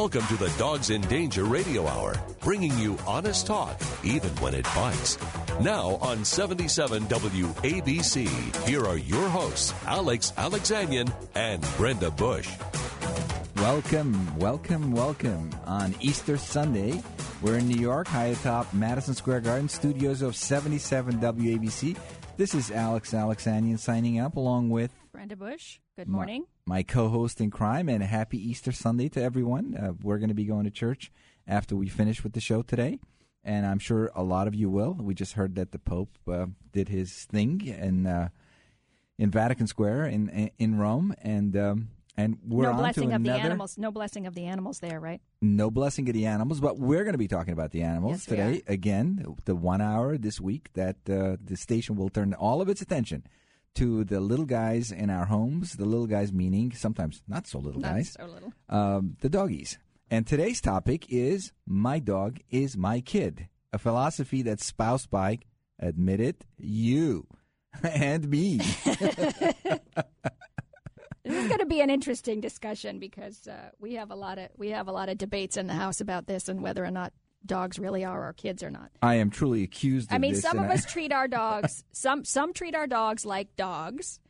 Welcome to the Dogs in Danger Radio Hour, bringing you honest talk, even when it bites. Now on 77 WABC, here are your hosts, Alex Alexanian and Brenda Bush. Welcome, welcome, welcome on Easter Sunday. We're in New York, high atop Madison Square Garden, studios of 77 WABC. This is Alex Alexanian signing up along with Good morning. My, my co host in crime, and a happy Easter Sunday to everyone. Uh, we're going to be going to church after we finish with the show today, and I'm sure a lot of you will. We just heard that the Pope uh, did his thing in, uh, in Vatican Square in, in Rome, and. Um, and we're no on blessing to of another, the animals. No blessing of the animals there, right? No blessing of the animals, but we're going to be talking about the animals Yes, today. Again, the one hour this week that uh, the station will turn all of its attention to the little guys in our homes. The little guys meaning sometimes not so little Not guys, so little. um, the doggies. And today's topic is "My dog is my kid," a philosophy that's spoused by, admit it, you and me. This is going to be an interesting discussion because uh, we have a lot of we have a lot of debates in the house about this and whether or not dogs really are our kids or not. I am truly accused. Of I mean, some of I- us treat our dogs some some treat our dogs like dogs,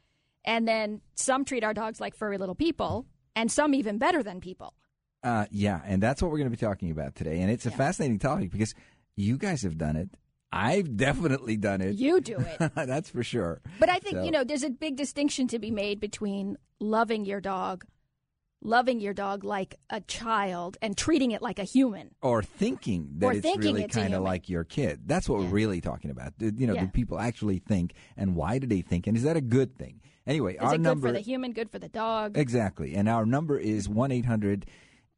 and then some treat our dogs like furry little people, and some even better than people. Uh, yeah, and that's what we're going to be talking about today. And it's a Yeah. fascinating topic because you guys have done it. I've definitely done it. You do it. that's for sure. But I think, So- you know, there's a big distinction to be made between loving your dog, loving your dog like a child, and treating it like a human. Or thinking that Or it's thinking really kind of like your kid. That's what Yeah. we're really talking about. Do- You know, Yeah. do people actually think, and why do they think, and is that a good thing? Anyway, Is our it good number for the human, good for the dog? Exactly. And our number is 1 800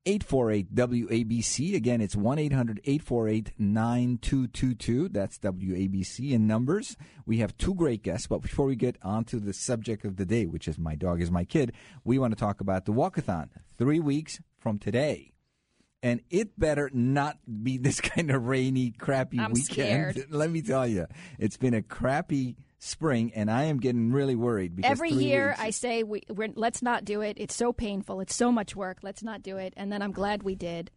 848 WABC. Again, it's 1 800 848 9222. That's WABC in numbers. We have two great guests, but before we get on to the subject of the day, which is My Dog is My Kid, we want to talk about the walkathon three weeks from today. And it better not be this kind of rainy, crappy I'm weekend. scared. Let me tell you, it's been a crappy spring, and I am getting really worried because Every year weeks- I say, we, we're, let's not do it. It's so painful. It's so much work. Let's not do it. And then I'm glad we did.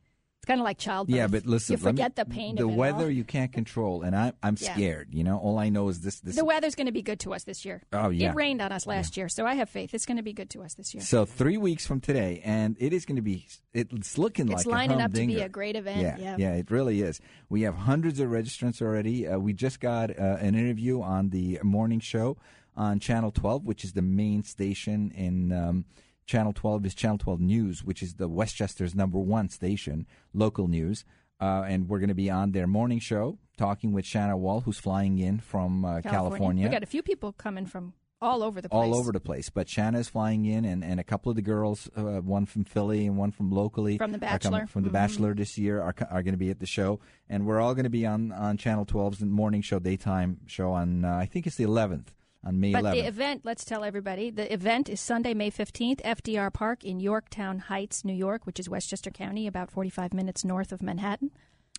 It's kind of like childbirth. Yeah, but listen, you let me- forget the pain The weather you can't control, and I, I'm Yeah. scared. You know, all I know is this. This. The weather's going to be good to us this year. Oh, yeah. It rained on us last year, so I have faith. It's going to be good to us this year. so three weeks from today, and it is going to be. It's looking like It's like lining up to be a great event. Yeah, Yeah. yeah, it really is. We have hundreds of registrants already. Uh, we just got uh, an interview on the morning show on Channel 12, which is the main station in. Um, Channel 12 is Channel 12 News, which is the Westchester's number one station, local news. Uh, and we're going to be on their morning show talking with Shanna Wall, who's flying in from uh, California. We got a few people coming from all over the place. all over the place. But Shanna's flying in, and, and a couple of the girls, uh, one from Philly and one from locally, From The Bachelor. from The Mhm. Bachelor this year, are, are going to be at the show, and we're all going to be on on Channel 12's morning show, daytime show on uh, I think it's the 11th on May But 11th. the event, let's tell everybody, the event is Sunday, May 15th, FDR Park in Yorktown Heights, New York, which is Westchester County, about 45 minutes north of Manhattan.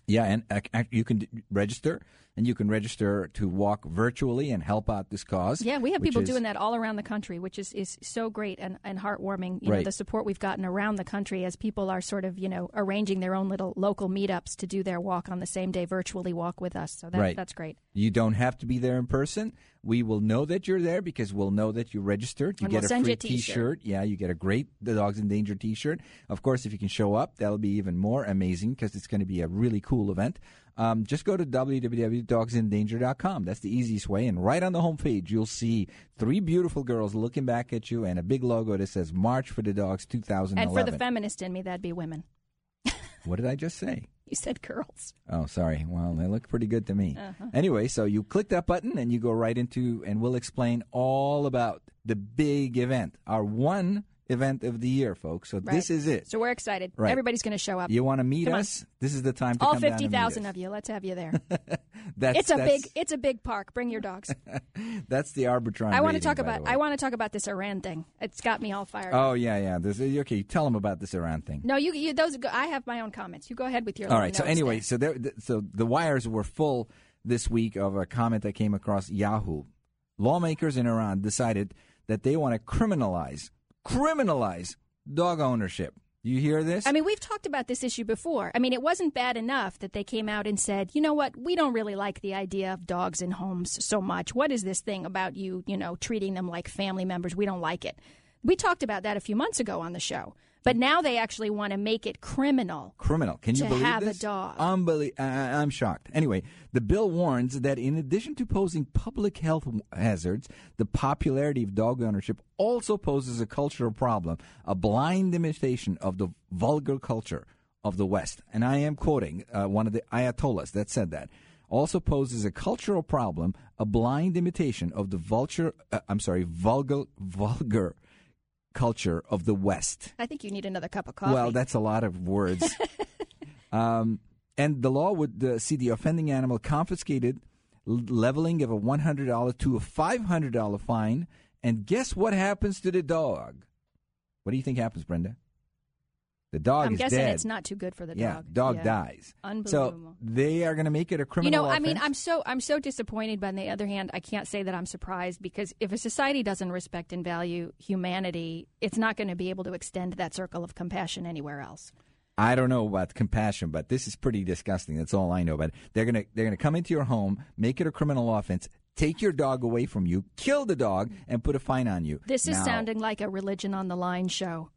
Yeah, and uh, you can register, and you can register to walk virtually and help out this cause. Yeah, we have people is- doing that all around the country, which is, is so great and, and heartwarming. You know, Right. the support we've gotten around the country as people are sort of, you know, arranging their own little local meetups to do their walk on the same day, virtually walk with us. So that, Right. that's great. You don't have to be there in person. We will know that you're there because we'll know that you registered. You And get we'll a free t-shirt. T-shirt. Yeah, you get a great The Dogs in Danger T-shirt. Of course, if you can show up, that'll be even more amazing because it's going to be a really cool event. Um, just go to www.dogsindanger.com. That's the easiest way. And right on the homepage, you'll see three beautiful girls looking back at you and a big logo that says March for the Dogs 2011. And for the feminist in me, that'd be women. what did I just say? You said girls. Oh, sorry. Well, they look pretty good to me. Uh-huh. Anyway, so you click that button and you go right into, and we'll explain all about the big event, our one event of the year, folks. So this is it. So we're excited. Right. Everybody's going to show up. You want to meet Come on. us? This is the time to all come down and fifty thousand us. of you. Let's have you there. That's, it's a that's, big. It's a big park. Bring your dogs. That's the Arbitron. I want to talk about. I want to talk about this Iran thing. It's got me all fired. up. Oh yeah, yeah. This, uh, okay, tell them about this Iran thing. No, you. you those. I have my own comments. You go ahead with your. All right. So anyway, so there, so the wires were full this week of a comment that came across Yahoo. Lawmakers in Iran decided that they want to criminalize criminalize dog ownership. You hear this? I mean, we've talked about this issue before. I mean, it wasn't bad enough that they came out and said, you know what, we don't really like the idea of dogs in homes so much. What is this thing about you, you know, treating them like family members? We don't like it. We talked about that a few months ago on the show. But now they actually want to make it criminal. Criminal. Can you to believe have a dog. Unbelie- I- I'm shocked. Anyway, the bill warns that in addition to posing public health hazards, the popularity of dog ownership also poses a cultural problem, a blind imitation of the vulgar culture of the West. And I am quoting uh, one of the Ayatollahs that said that. Also poses a cultural problem, a blind imitation of the vulture. Uh, I'm sorry, vulgar, vulgar culture of the West. I think you need another cup of coffee. Well, that's a lot of words. um, and the law would uh, see the offending animal confiscated, l- leveling of a $100 to a $500 fine. And guess what happens to the dog? What do you think happens, Brenda? The dog I'm is guessing dead. it's not too good for the dog. yeah, dog. dog Yeah. dies. So they are going to make it a criminal. You know, I mean. I'm so I'm so disappointed, but on the other hand, I can't say that I'm surprised because if a society doesn't respect and value humanity, it's not going to be able to extend that circle of compassion anywhere else. I don't know about compassion, but this is pretty disgusting. That's all I know. But they're gonna they're gonna come into your home, make it a criminal offense, take your dog away from you, kill the dog, and put a fine on you. This is Now, sounding like a religion on the line show.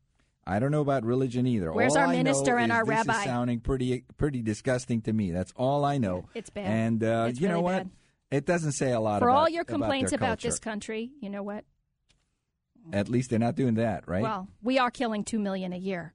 I don't know about religion either. Where's all our I minister and is our this is rabbi? sounding pretty pretty disgusting to me. That's all I know. It's bad. And uh, It's you know what? bad. It doesn't say a lot For about, all your complaints their about, this country, you know what? At least they're not doing that, right? Well, we are killing two million a year.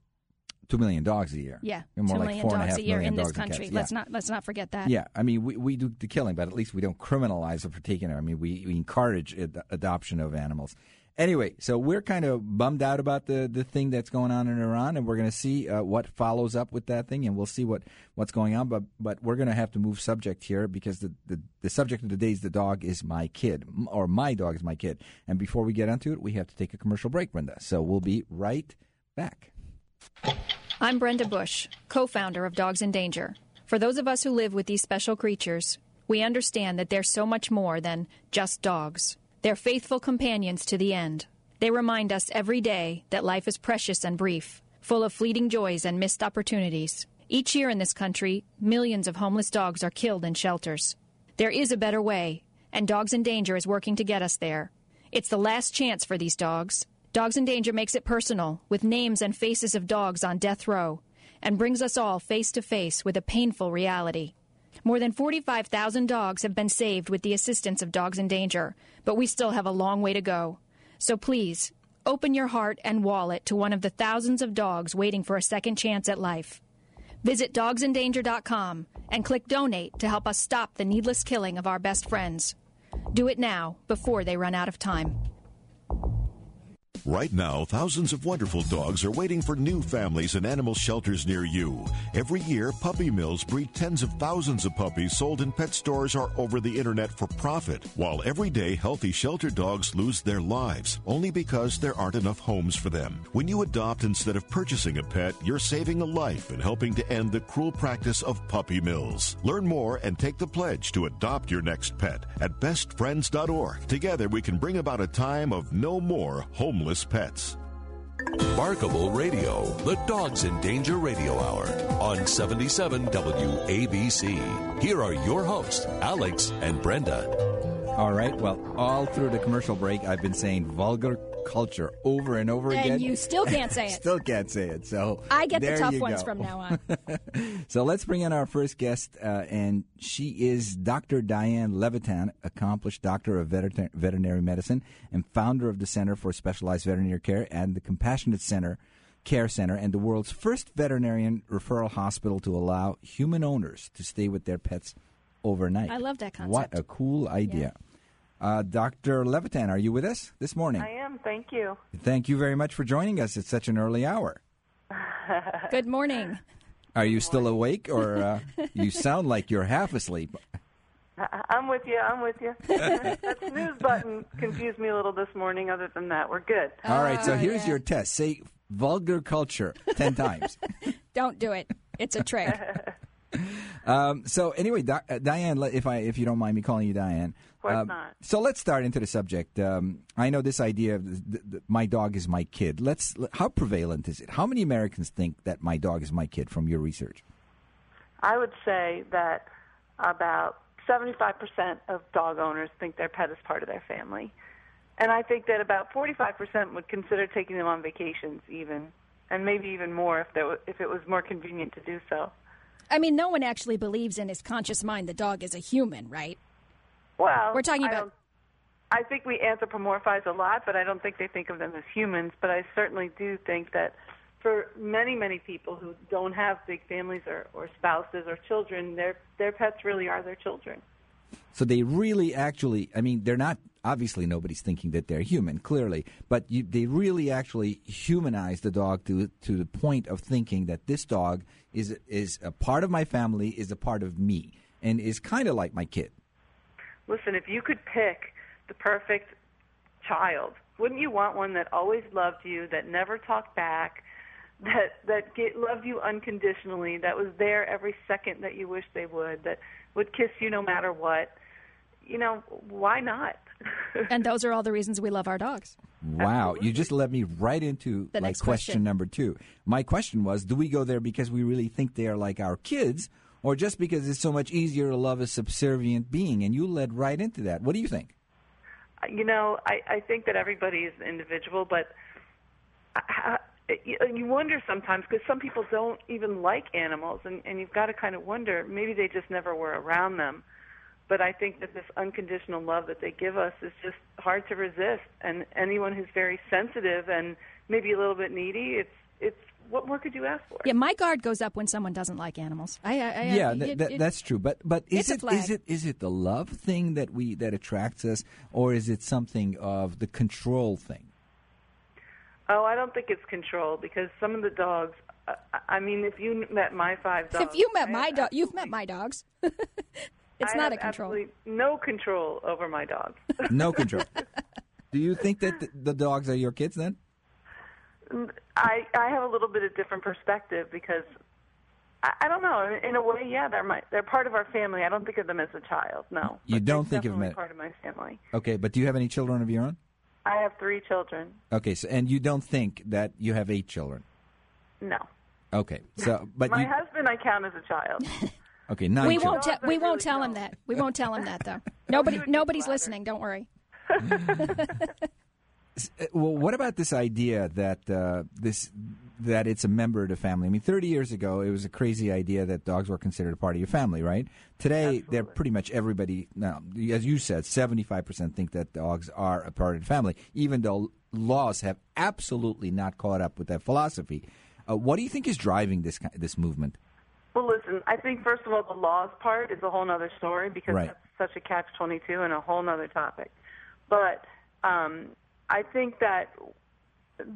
Two million dogs a year. Yeah, More two like million four and a dogs half a year in this country. cats. Let's not let's not forget that. Yeah, I mean, we, we do the killing, but at least we don't criminalize it for taking it. I mean, we, we encourage ad- adoption of animals. Anyway, so we're kind of bummed out about the, the thing that's going on in Iran, and we're going to see uh, what follows up with that thing, and we'll see what, what's going on. But but we're going to have to move subject here because the, the, the subject of the day is the dog is my kid, or my dog is my kid. And before we get into it, we have to take a commercial break, Brenda. So we'll be right back. I'm Brenda Bush, co founder of Dogs in Danger. For those of us who live with these special creatures, we understand that they're so much more than just dogs. They're faithful companions to the end. They remind us every day that life is precious and brief, full of fleeting joys and missed opportunities. Each year in this country, millions of homeless dogs are killed in shelters. There is a better way, and Dogs in Danger is working to get us there. It's the last chance for these dogs. Dogs in Danger makes it personal, with names and faces of dogs on death row, and brings us all face to face with a painful reality. More than 45,000 dogs have been saved with the assistance of Dogs in Danger, but we still have a long way to go. So please, open your heart and wallet to one of the thousands of dogs waiting for a second chance at life. Visit dogsindanger.com and click donate to help us stop the needless killing of our best friends. Do it now before they run out of time. Right now, thousands of wonderful dogs are waiting for new families in animal shelters near you. Every year, puppy mills breed tens of thousands of puppies sold in pet stores or over the internet for profit, while every day healthy shelter dogs lose their lives only because there aren't enough homes for them. When you adopt instead of purchasing a pet, you're saving a life and helping to end the cruel practice of puppy mills. Learn more and take the pledge to adopt your next pet at bestfriends.org. Together, we can bring about a time of no more homeless pets. Barkable Radio, the Dogs in Danger Radio Hour on 77 WABC. Here are your hosts, Alex and Brenda. All right. Well, all through the commercial break, I've been saying vulgar culture over and over again. And you still can't say it. Still can't say it. So I get the tough ones go. from now on. So let's bring in our first guest, uh, and she is Dr. Diane Levitan, accomplished doctor of veter- veterinary medicine and founder of the Center for Specialized Veterinary Care and the Compassionate Center Care Center, and the world's first veterinarian referral hospital to allow human owners to stay with their pets overnight. I love that concept. What a cool idea. Uh, Dr. Levitan, are you with us this morning? I am. Thank you. Thank you very much for joining us at such an early hour. Good morning. Are you still awake, or uh, you sound like you're half asleep? I- I'm with you. I'm with you. that snooze button confused me a little this morning. Other than that, we're good. All right, so Oh, here's yeah. your test. Say vulgar culture 10 times. Don't do it. It's a trick. Um, so anyway, Di- uh, Diane, if I if you don't mind me calling you Diane. Of course um, not. So let's start into the subject. Um, I know this idea of th- th- th- my dog is my kid. Let's. How prevalent is it? How many Americans think that my dog is my kid from your research? I would say that about 75% of dog owners think their pet is part of their family. And I think that about 45% would consider taking them on vacations even, and maybe even more if there if it was more convenient to do so. I mean, no one actually believes in his conscious mind the dog is a human, right? Well, We're talking about- don't- I think we anthropomorphize a lot, but I don't think they think of them as humans. But I certainly do think that for many, many people who don't have big families or, or spouses or children, their their pets really are their children. So they really actually, I mean, they're not, obviously nobody's thinking that they're human, clearly, but you, they really actually humanize the dog to, to the point of thinking that this dog is, is a part of my family, is a part of me, and is kind of like my kid. Listen, if you could pick the perfect child, wouldn't you want one that always loved you, that never talked back, that that get, loved you unconditionally, that was there every second that you wished they would, that would kiss you no matter what? You know, why not? And those are all the reasons we love our dogs. Wow, you just led me right into The like next question. question. number two. My question was, do we go there because we really think they are like our kids, or just because it's so much easier to love a subservient being? And you led right into that. What do you think? you know, I, I think that everybody is an individual, but I, I, you wonder sometimes because some people don't even like animals, and, and you've got to kind of wonder maybe they just never were around them. But I think that this unconditional love that they give us is just hard to resist, and anyone who's very sensitive and maybe a little bit needy, it's it's what more could you ask for? Yeah, my guard goes up when someone doesn't like animals. I, I, I yeah, it- th- it- that, it- that's true. But but is it's a it flag. is it is it the love thing that we that attracts us, or is it something of the control thing? Oh, I don't think it's control because some of the dogs. Uh, I mean, if you met my five dogs, if you met my dog, you've met my dogs. it's I not have a control. Absolutely no control over my dogs. No control. Do you think that the, the dogs are your kids then? Mm, I I have a little bit of different perspective because I, I don't know. In a way, yeah, they're my they're part of our family. I don't think of them as a child. No, You But don't think of them definitely as- part of my family. Okay, but do you have any children of your own? I have three children. Okay, so and you don't think that you have eight children? No, Okay, so but my you husband I count as a child. okay nine. we children. won't. Te- Dogs, I we won't tell him don't. that. We won't tell him that though. Nobody. Nobody's listening. Don't worry. Uh, Well, what about this idea that uh, this that it's a member of the family? I mean, 30 years ago, it was a crazy idea that dogs were considered a part of your family, right? Today, they're pretty much everybody. Now, as you said, 75% think that dogs are a part of the family, even though laws have absolutely not caught up with that philosophy. Uh, what do you think is driving this this movement? Well, listen, I think first of all the laws part is a whole other story because Right. that's such a catch twenty two and a whole other topic. But um, I think that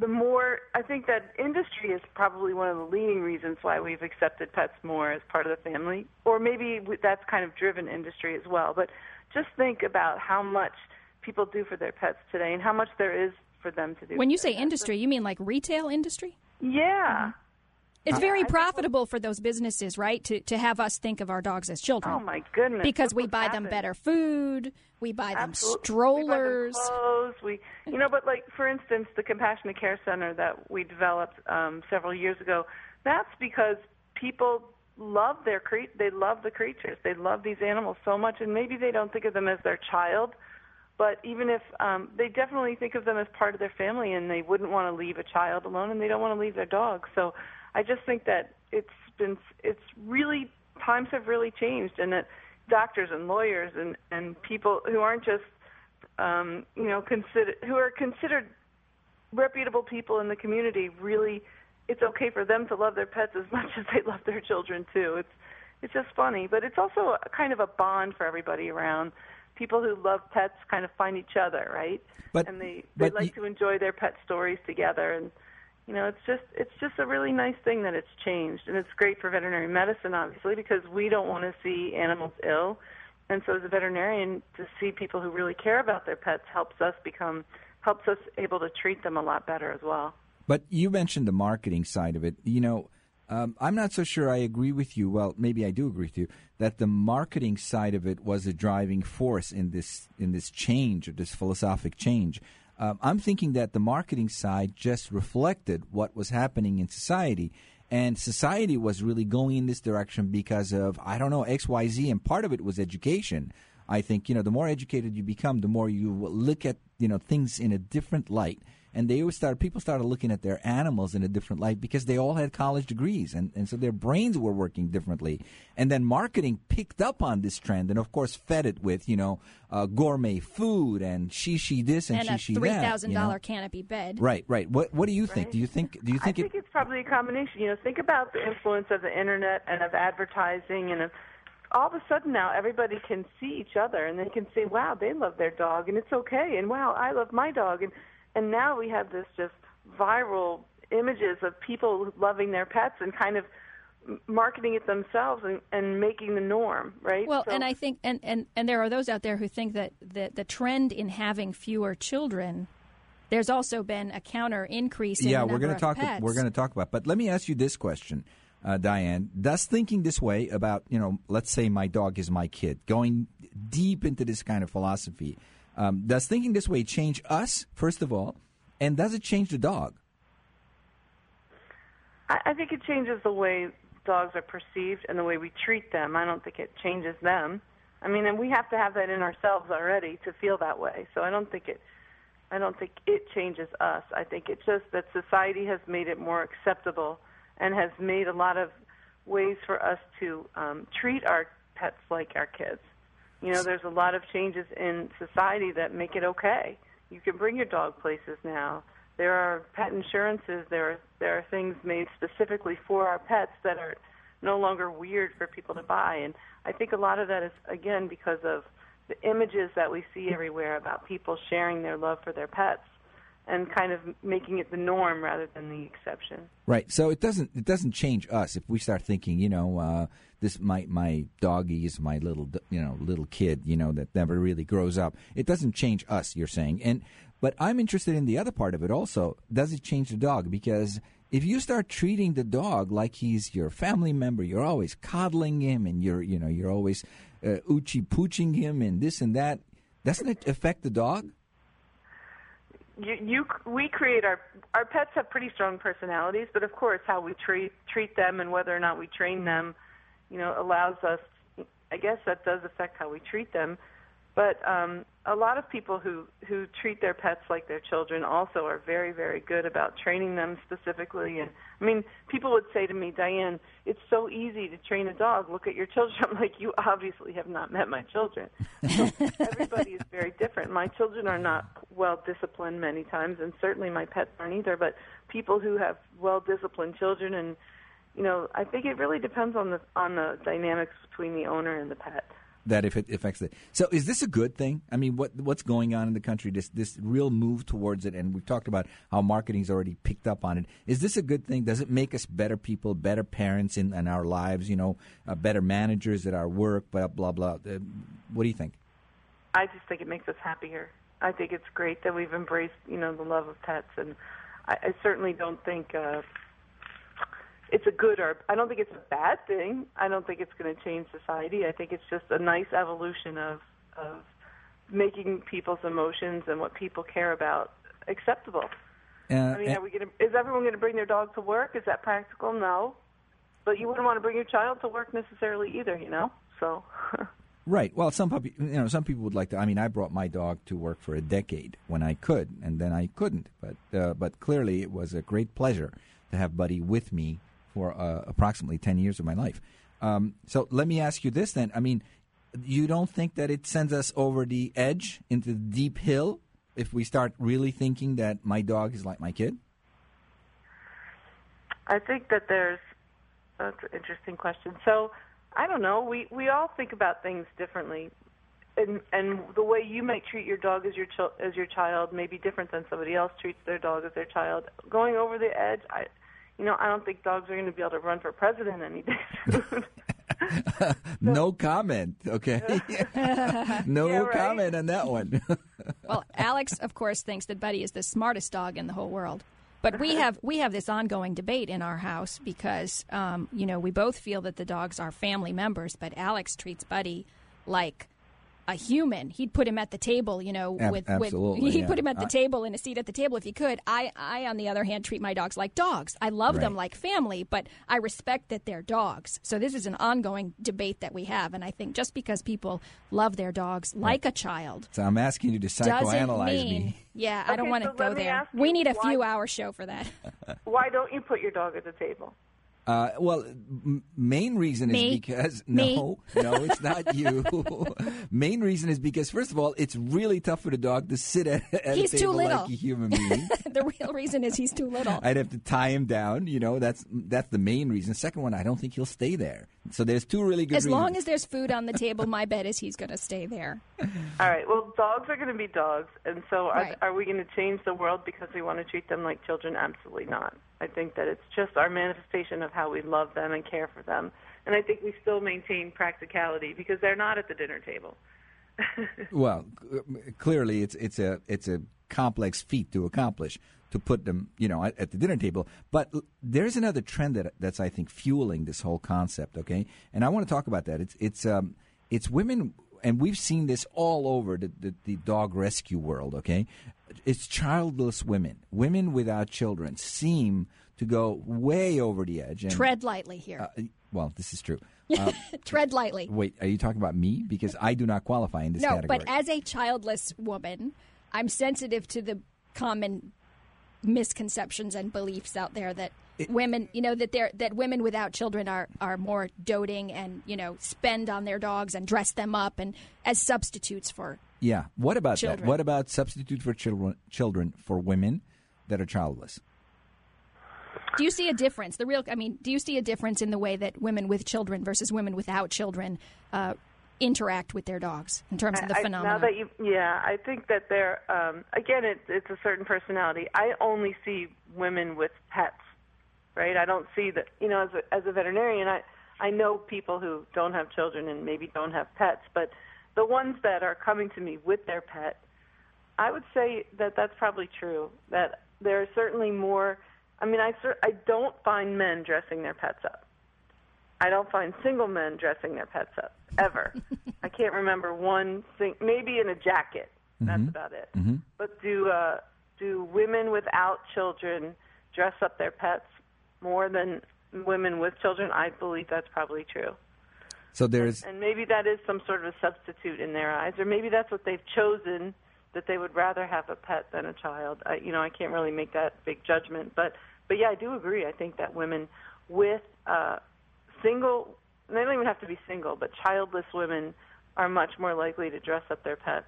the more I think that industry is probably one of the leading reasons why we've accepted pets more as part of the family, or maybe we- that's kind of driven industry as well. But just think about how much people do for their pets today and how much there is for them to do. When you their say pets. industry, you mean like retail industry? yeah. It's very profitable for those businesses, right? To to have us think of our dogs as children. Oh my goodness! because we buy them better food, we buy them Absolutely. strollers. We buy them clothes. We, you know, but like for instance, the Compassionate Care Center that we developed um, several years ago. That's because people love their cre- they love the creatures. They love these animals so much, and maybe they don't think of them as their child. But even if um, they definitely think of them as part of their family, and they wouldn't want to leave a child alone, and they don't want to leave their dog. So, I just think that it's been it's really times have really changed, and that doctors and lawyers and and people who aren't just um, you know consider who are considered reputable people in the community really it's okay for them to love their pets as much as they love their children too. It's it's just funny but it's also a kind of a bond for everybody around. People who love pets kind of find each other right? But- and they they like you- to enjoy their pet stories together and you know it's just it's just a really nice thing that it's changed and it's great for veterinary medicine obviously because we don't want to see animals ill and so as a veterinarian to see people who really care about their pets helps us become helps us able to treat them a lot better as well But you mentioned the marketing side of it. You know, Um, I'm not so sure I agree with you. Well, maybe I do agree with you that the marketing side of it was a driving force in this in this change or this philosophic change. Um, I'm thinking that the marketing side just reflected what was happening in society. And society was really going in this direction because of, I don't know, XYZ, and part of it was education. I think, you know, the more educated you become, the more you look at, you know, things in a different light and they always started people started looking at their animals in a different light because they all had college degrees. And, and so their brains were working differently. And then marketing picked up on this trend and of course fed it with you know uh, gourmet food and shishi this and, she, she, that. and shishi a three thousand dollar canopy bed. Right right. What what do you think? Right. do you think do you think I it think it's probably a combination. You know think about the influence of the internet and of advertising and of all of a sudden now everybody can see each other and they can say wow they love their dog and it's okay. And wow I love my dog. And and now we have this just viral images of people loving their pets and kind of marketing it themselves and, and making the norm, right? Well, So- and I think, and, and, and there are those out there who think that the, the trend in having fewer children, there's also been a counter increase in yeah the we're going to talk pets. we're going to talk about but let me ask you this question uh, diane does thinking this way about you know let's say my dog is my kid going deep into this kind of philosophy um, does thinking this way change us first of all and does it change the dog I, I think it changes the way dogs are perceived and the way we treat them. I don't think it changes them. I mean, and we have to have that in ourselves already to feel that way. So I don't think it. I don't think it changes us. I think it's just that society has made it more acceptable and has made a lot of ways for us to um, treat our pets like our kids. You know, there's a lot of changes in society that make it okay. You can bring your dog places now. There are pet insurances. There are there are things made specifically for our pets that are no longer weird for people to buy. And I think a lot of that is again because of the images that we see everywhere about people sharing their love for their pets and kind of making it the norm rather than the exception. Right. So it doesn't it doesn't change us if we start thinking, you know, uh, this my my doggy is my little you know little kid, you know, that never really grows up. It doesn't change us. You're saying, and but I'm interested in the other part of it also. Does it change the dog? Because if you start treating the dog like he's your family member, you're always coddling him, and you're you know you're always uh, oochie pooching him, and this and that. Doesn't it affect the dog? You, you we create our our pets have pretty strong personalities, but of course how we treat treat them and whether or not we train them, you know, allows us. I guess that does affect how we treat them, but um, a lot of people who who treat their pets like their children also are very very good about training them specifically. And I mean, people would say to me, Diane, it's so easy to train a dog. Look at your children. I'm like, you obviously have not met my children. So everybody is very different. My children are not well disciplined many times, and certainly my pets aren't either. But people who have well disciplined children, and you know, I think it really depends on the on the dynamics between the owner and the pet. That if it affects it. So is this a good thing? I mean, what what's going on in the country? This this real move towards it, and we've talked about how marketing's already picked up on it. Is this a good thing? Does it make us better people, better parents in, in our lives? You know, uh, better managers at our work? Blah blah blah. Uh, what do you think? I just think it makes us happier. I think it's great that we've embraced, you know, the love of pets, and I, I certainly don't think uh, it's a good or I don't think it's a bad thing. I don't think it's going to change society. I think it's just a nice evolution of of making people's emotions and what people care about acceptable. Uh, I mean, are we going to? Is everyone going to bring their dog to work? Is that practical? No, but you wouldn't want to bring your child to work necessarily either. You know, so. Right. Well, some puppy, you know, some people would like to. I mean, I brought my dog to work for a decade when I could, and then I couldn't. But uh, but clearly, it was a great pleasure to have Buddy with me for uh, approximately ten years of my life. Um, so let me ask you this then. I mean, you don't think that it sends us over the edge into the deep hill if we start really thinking that my dog is like my kid? I think that there's that's an interesting question. So I don't know. We we all think about things differently, and and the way you might treat your dog as your ch- as your child may be different than somebody else treats their dog as their child. Going over the edge, I, you know, I don't think dogs are going to be able to run for president any day soon. no comment. Okay. no Yeah, right? comment on that one. Well, Alex, of course, thinks that Buddy is the smartest dog in the whole world. But we have we have this ongoing debate in our house because um, you know we both feel that the dogs are family members, but Alex treats Buddy like a human. He'd put him at the table, you know, with, absolutely, with he'd yeah. put him at the I- table in a seat at the table if he could. I, I on the other hand treat my dogs like dogs. I love them like family, but I respect that they're dogs. So this is an ongoing debate that we have, and I think just because people love their dogs like a child So I'm asking you to doesn't psychoanalyze mean. me. Yeah, I don't want to so go there. We need a why- few hour show for that. Why don't you put your dog at the table? Uh, well, m- main reason is Me. because Me. no, no, it's not you. main reason is because first of all, it's really tough for the dog to sit at, at He's a too table little. like a human being. the real reason is he's too little. I'd have to tie him down. You know, that's that's the main reason. Second one, I don't think he'll stay there. So there's two really good As reasons. long as there's food on the table, my bet is he's going to stay there. All right. Well, dogs are going to be dogs, and so are, Right. are we going to change the world because we want to treat them like children? Absolutely not. I think that it's just our manifestation of how we love them and care for them, and I think we still maintain practicality because they're not at the dinner table. Well, clearly, it's it's a it's a complex feat to accomplish to put them, you know, at, at the dinner table. But there's another trend that that's I think fueling this whole concept. Okay, and I want to talk about that. It's it's um it's women, and we've seen this all over the the, the dog rescue world. Okay, it's childless women, women without children, seem to go way over the edge. And, Tread lightly here. uh, well, this is true. Tread lightly. Wait, are you talking about me? Because I do not qualify in this No, category. but as a childless woman, I'm sensitive to the common misconceptions and beliefs out there that women, you know, that they're that women without children are are more doting and you know spend on their dogs and dress them up and as substitutes for. Yeah. What about that? Children. What about substitute for children children for women that are childless? Do you see a difference? The real, I mean, do you see a difference in the way that women with children versus women without children uh, interact with their dogs in terms of the I- phenomenon? Now that you, yeah, I think that they're um, again, it, it's a certain personality. I only see women with pets, right? I don't see that. You know, as a, as a veterinarian, I I know people who don't have children and maybe don't have pets, but the ones that are coming to me with their pet, I would say that that's probably true. That there are certainly more. I mean, I cer- I don't find men dressing their pets up. I don't find single men dressing their pets up ever. I can't remember one thing. Maybe in a jacket. That's about it. But do uh, do women without children dress up their pets more than women with children? I believe that's probably true. So there's And maybe that is some sort of a substitute in their eyes, or maybe that's what they've chosen that they would rather have a pet than a child. I, you know, I can't really make that big judgment, but but yeah, I do agree. I think that women with uh, single, they don't even have to be single, but childless women are much more likely to dress up their pets.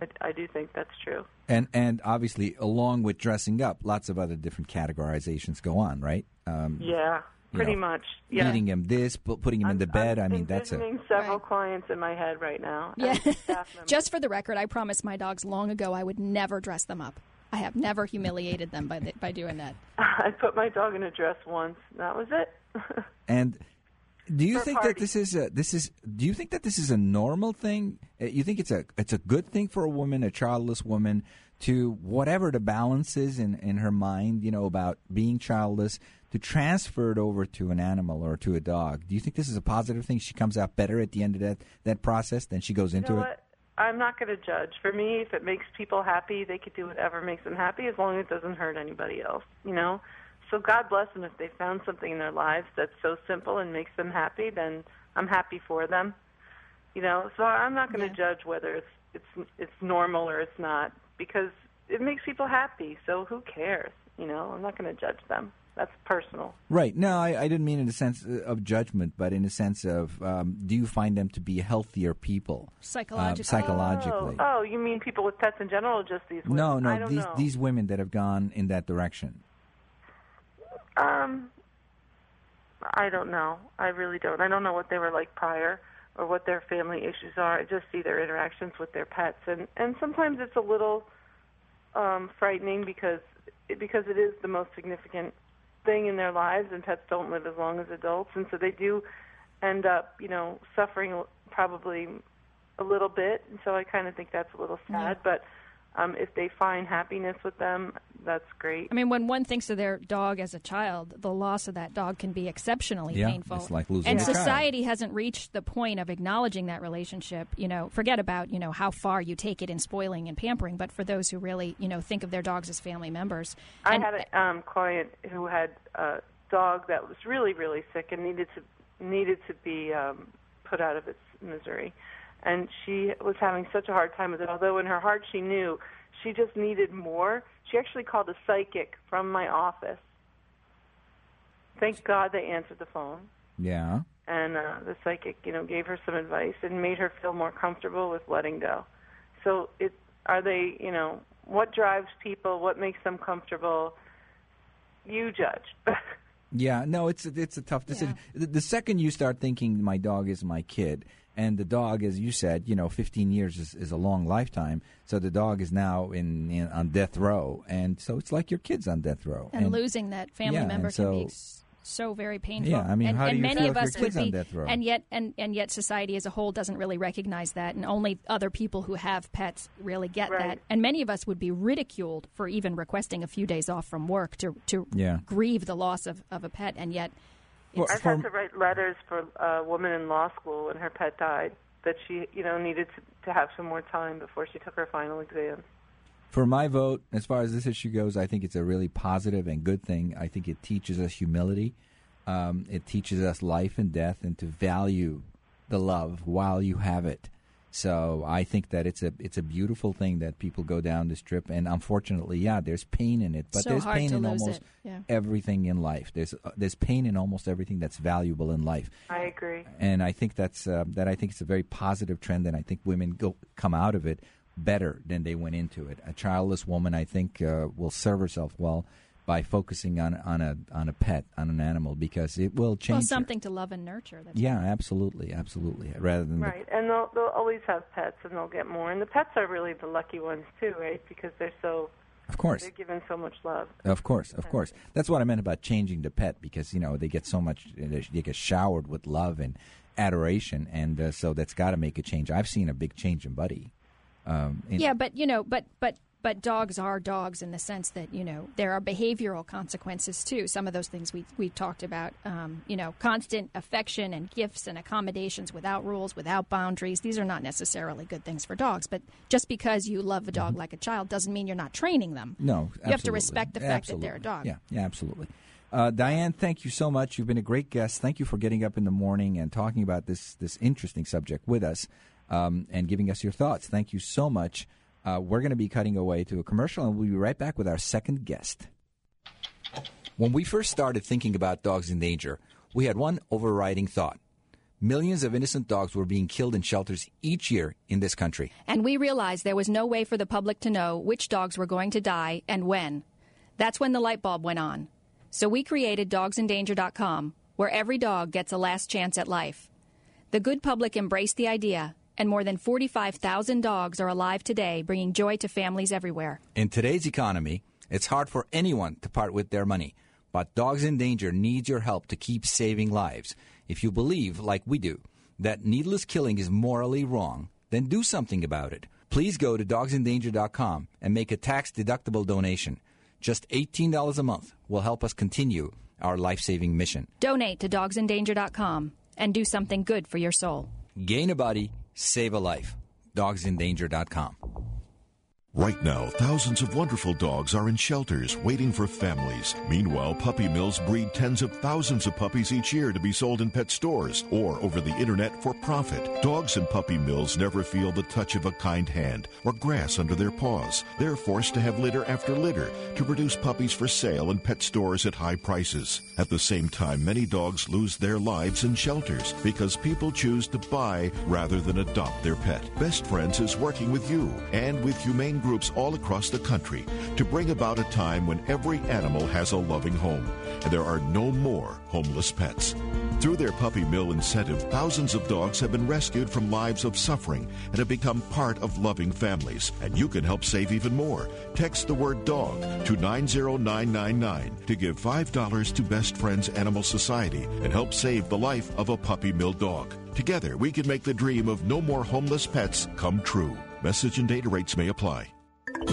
I, I do think that's true. and and obviously along with dressing up, lots of other different categorizations go on, right? Um, Yeah, you pretty know, much. Yeah. Feeding him this, pu- putting him in the bed. I'm I mean, that's a envisioning several Right. clients in my head right now. Yeah. and staff members. Just for the record, I promised my dogs long ago I would never dress them up. I have never humiliated them by the, by doing that. I put my dog in a dress once. That was it. And do you think that this is a this is do you think that this is a normal thing? Uh, You think it's a it's a good thing for a woman, a childless woman, to whatever the balance is in in her mind, you know, about being childless, to transfer it over to an animal or to a dog. Do you think this is a positive thing? She comes out better at the end of that that process than she goes You into it. what? I'm not going to judge. For me, if it makes people happy, they could do whatever makes them happy as long as it doesn't hurt anybody else, you know? So God bless them if they found something in their lives that's so simple and makes them happy, then I'm happy for them. You know, so I'm not going to Yeah. judge whether it's it's it's normal or it's not because it makes people happy. So who cares? You know, I'm not going to judge them. That's personal. Right. No, I, I didn't mean in a sense uh, of judgment, but in a sense of um, do you find them to be healthier people? Psychologically. Uh, psychologically. Oh, oh, you mean people with pets in general, or just these? Women? No, I no, don't these know. these women that have gone in that direction. Um, I don't know. I really don't. I don't know what they were like prior or what their family issues are. I just see their interactions with their pets, and and sometimes it's a little um, frightening because because it is the most significant thing in their lives, and pets don't live as long as adults, and so they do end up, you know, suffering probably a little bit. And so I kind of think that's a little sad, but Um, if they find happiness with them, that's great. I mean, when one thinks of their dog as a child, the loss of that dog can be exceptionally Yeah, painful. it's like losing and a child. society hasn't reached the point of acknowledging that relationship. You know, forget about you know how far you take it in spoiling and pampering, but for those who really you know think of their dogs as family members, I and- had a um, client who had a dog that was really, really sick and needed to needed to be um, put out of its misery, and she was having such a hard time with it. Although in her heart she knew she just needed more. She actually called a psychic from my office. Thank God they answered the phone, Yeah. and uh, the psychic, you know, gave her some advice and made her feel more comfortable with letting go. So, it are they, you know, what drives people? What makes them comfortable? You judge. Yeah, no, it's it's a tough decision. The, the second you start thinking my dog is my kid, and the dog, as you said, you know, 15 years is, is a long lifetime. So the dog is now in, in on death row, and so it's like your kid's on death row. and, losing that family yeah, member and can be so- s- so very painful. Yeah, I mean, and, how do and you many feel of us would kid's on be, death row? and yet, and and yet, society as a whole doesn't really recognize that, and only other people who have pets really get Right. that. And many of us would be ridiculed for even requesting a few days off from work to to Yeah. grieve the loss of, of a pet, and yet. Well, I've for- had to write letters for a woman in law school when her pet died that she, you know, needed to, to have some more time before she took her final exam. For my vote, as far as this issue goes, I think it's a really positive and good thing. I think it teaches us humility. Um, it teaches us life and death and to value the love while you have it. So I think that it's a it's a beautiful thing that people go down this trip. And unfortunately, yeah, there's pain in it, but So there's hard pain to in lose almost it, yeah. everything in life. There's uh, there's pain in almost everything that's valuable in life I agree. and I think that's uh, that. I think it's a very positive trend, and I think women go come out of it better than they went into it. A childless woman, I think, uh, will serve herself well by focusing on on a on a pet, on an animal, because it will change. Well, her. something to love and nurture. That's Yeah, absolutely, absolutely. Rather than the- Right, and they'll they'll always have pets, and they'll get more. And the pets are really the lucky ones too, right? Because they're so of course, they're given so much love. Of course, of course. That's what I meant about changing the pet because you know they get so much, they get showered with love and adoration, and uh, so that's got to make a change. I've seen a big change in Buddy. Um, in- Yeah, but you know, but but but dogs are dogs in the sense that you know there are behavioral consequences too. Some of those things we we talked about. Um, you know, constant affection and gifts and accommodations without rules, without boundaries. These are not necessarily good things for dogs. But just because you love a dog like a child doesn't mean you're not training them. No, you have to respect the fact that they're a dog. Yeah, yeah, absolutely. Uh, Diane, thank you so much. You've been a great guest. Thank you for getting up in the morning and talking about this this interesting subject with us um, and giving us your thoughts. Thank you so much. Uh, we're going to be cutting away to a commercial, and we'll be right back with our second guest. When we first started thinking about dogs in danger, we had one overriding thought. Millions of innocent dogs were being killed in shelters each year in this country. And we realized there was no way for the public to know which dogs were going to die and when. That's when the light bulb went on. So we created dogsindanger.com, where every dog gets a last chance at life. The good public embraced the idea, and more than 45,000 dogs are alive today, bringing joy to families everywhere. In today's economy, it's hard for anyone to part with their money, but Dogs in Danger needs your help to keep saving lives. If you believe, like we do, that needless killing is morally wrong, then do something about it. Please go to dogsindanger.com and make a tax deductible donation. Just $18 a month will help us continue our life saving mission. Donate to dogsindanger.com and do something good for your soul. Gain a body, save a life. Dogsindanger.com. Right now, thousands of wonderful dogs are in shelters waiting for families. Meanwhile, puppy mills breed tens of thousands of puppies each year to be sold in pet stores or over the internet for profit. Dogs in puppy mills never feel the touch of a kind hand or grass under their paws. They're forced to have litter after litter to produce puppies for sale in pet stores at high prices. At the same time, many dogs lose their lives in shelters because people choose to buy rather than adopt their pet. Best Friends is working with you and with humane groups all across the country to bring about a time when every animal has a loving home and there are no more homeless pets. Through their puppy mill incentive, thousands of dogs have been rescued from lives of suffering and have become part of loving families. And you can help save even more. Text the word dog to 90999 to give $5 to Best Friends Animal Society and help save the life of a puppy mill dog. Together, we can make the dream of no more homeless pets come true. Message and data rates may apply.